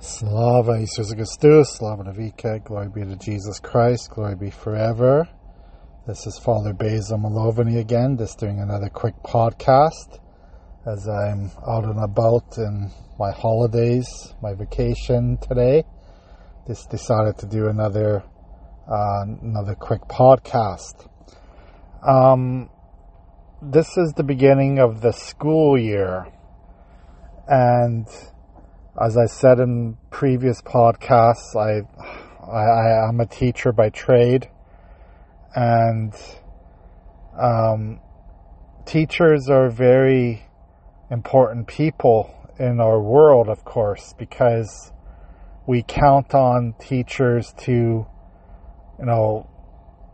Slava Jesus Augustus, Slava Navika, glory be to Jesus Christ, glory be forever. This is Father Basil Malovany again, just doing another quick podcast as I'm out and about in my holidays, my vacation today. Just decided to do another uh, another quick podcast. Um, this is the beginning of the school year, and as I said in previous podcasts, I I, am a teacher by trade, and um, teachers are very important people in our world, of course, because we count on teachers to, you know,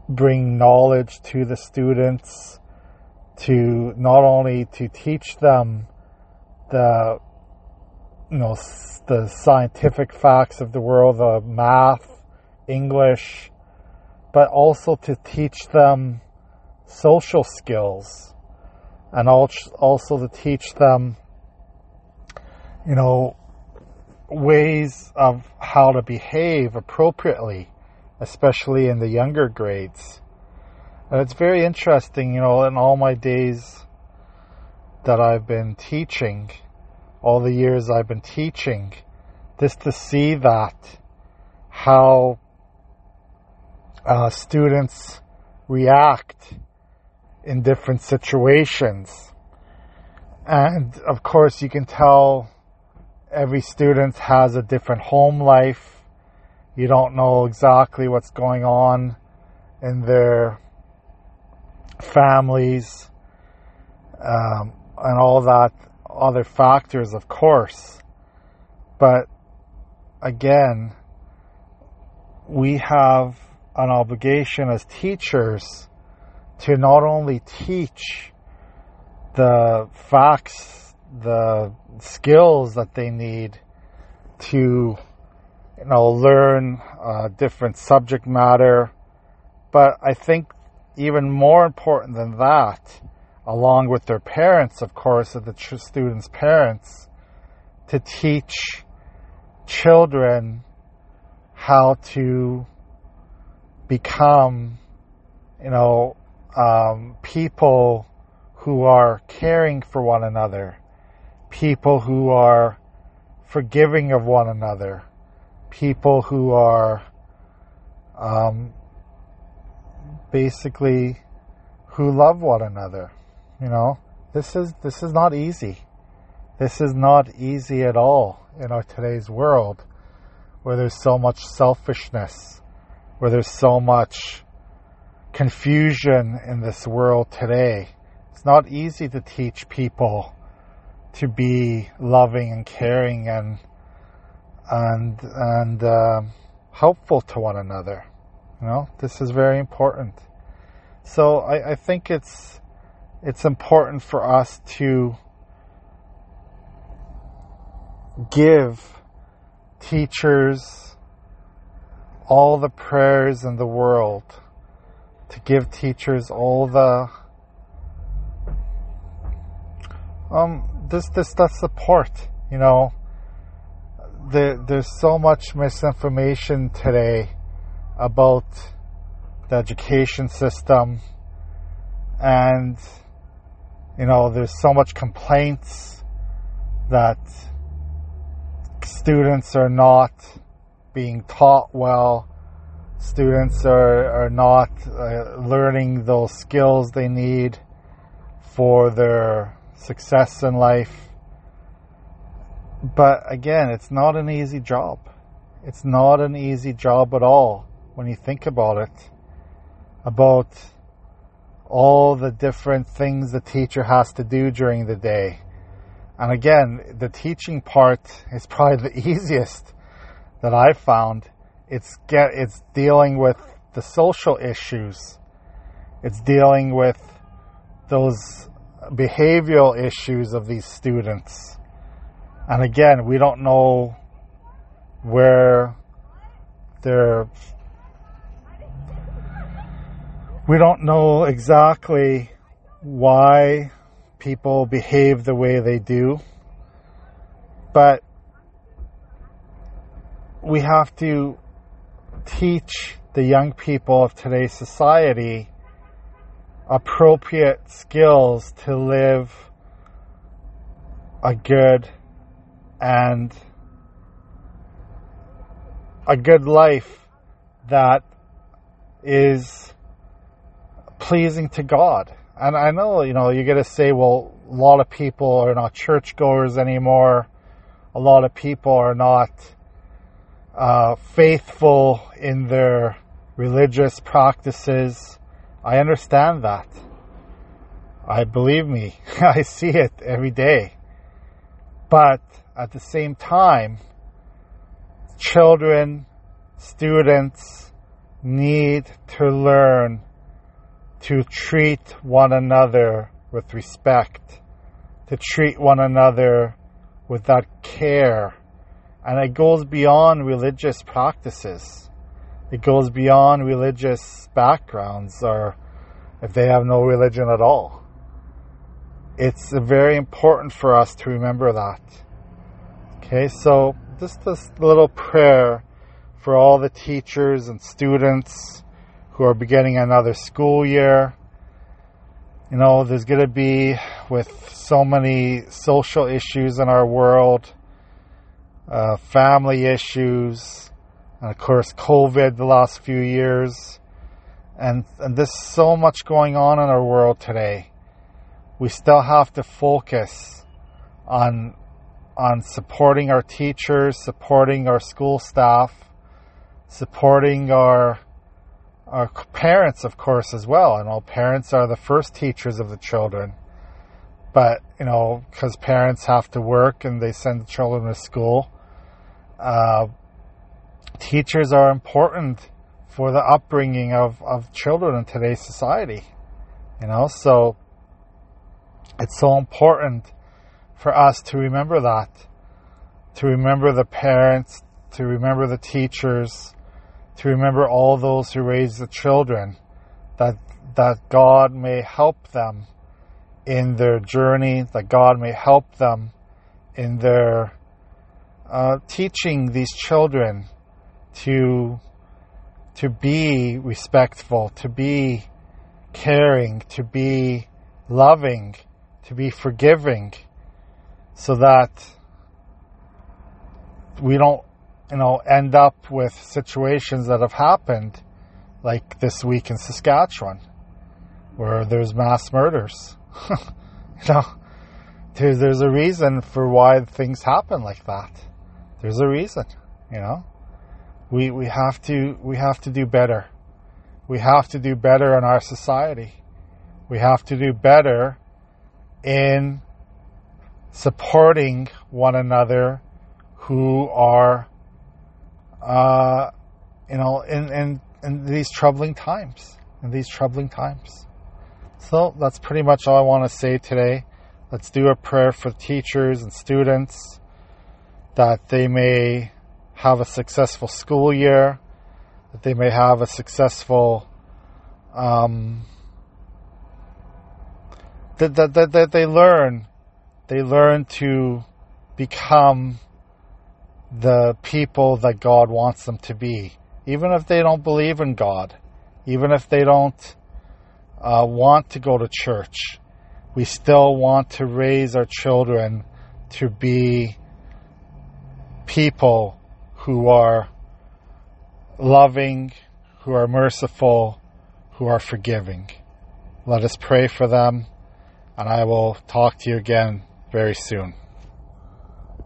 bring knowledge to the students, to not only to teach them the, you know, the scientific facts of the world, the math, English, but also to teach them social skills and also to teach them, you know, ways of how to behave appropriately, especially in the younger grades. And it's very interesting, you know, in all my days that I've been teaching, all the years I've been teaching, just to see that, how uh, students react in different situations. And of course, you can tell every student has a different home life. You don't know exactly what's going on in their families um, and all that other factors, of course. But again, we have an obligation as teachers to not only teach the facts, the skills that they need to, you know, learn uh, different subject matter, but I think even more important than that, along with their parents, of course, of the students' parents, to teach children how to become, you know, um, people who are caring for one another, people who are forgiving of one another, people who are um, basically who love one another. You know, this is this is not easy. This is not easy at all in our today's world, where there's so much selfishness, where there's so much confusion in this world today. It's not easy to teach people to be loving and caring and and and uh, helpful to one another. You know, this is very important. So I, I think it's it's important for us to give teachers all the prayers in the world to give teachers all the um this this that support you know. There, there's so much misinformation today about the education system and you know there's so much complaints that students are not being taught well students are, are not uh, learning those skills they need for their success in life. But again, it's not an easy job. It's not an easy job at all when you think about it. About all the different things the teacher has to do during the day. And again, the teaching part is probably the easiest that I've found it's get it's dealing with the social issues. It's dealing with those behavioral issues of these students. And again, we don't know where they're we don't know exactly why people behave the way they do. But we have to teach the young people of today's society appropriate skills to live a good and a good life that is pleasing to God. And I know, you know, you're going to say, well, a lot of people are not churchgoers anymore. A lot of people are not uh, faithful in their religious practices. I understand that. I believe me, I see it every day. But at the same time, children, students need to learn to treat one another with respect, to treat one another with that care. And it goes beyond religious practices. It goes beyond religious backgrounds or if they have no religion at all. It's very important for us to remember that. Okay, so just this little prayer for all the teachers and students who are beginning another school year. You know, there's going to be, with so many social issues in our world, uh, family issues, and of course, COVID the last few years, and, and there's so much going on in our world today. We still have to focus on on supporting our teachers, supporting our school staff, supporting our our parents, of course, as well. And all parents are the first teachers of the children. But, you know, because parents have to work and they send the children to school, uh, teachers are important for the upbringing of, of children in today's society. You know, so it's so important for us to remember that, to remember the parents, to remember the teachers, to remember all those who raise the children, that, that God may help them in their journey, that God may help them in their uh, teaching these children to to be respectful, to be caring, to be loving, to be forgiving, so that we don't you know, end up with situations that have happened, like this week in Saskatchewan, where there's mass murders. you know, there's, there's a reason for why things happen like that. There's a reason, you know. We we have to we have to do better. We have to do better in our society. We have to do better in supporting one another who are uh, you know, in, in, in these troubling times, in these troubling times. So that's pretty much all I want to say today. Let's do a prayer for teachers and students that they may have a successful school year, that they may have a successful, um, that, that, that, that they learn, they learn to become the people that God wants them to be, even if they don't believe in God, even if they don't uh, want to go to church. We still want to raise our children to be people who are loving, who are merciful, who are forgiving. Let us pray for them, and I will talk to you again very soon.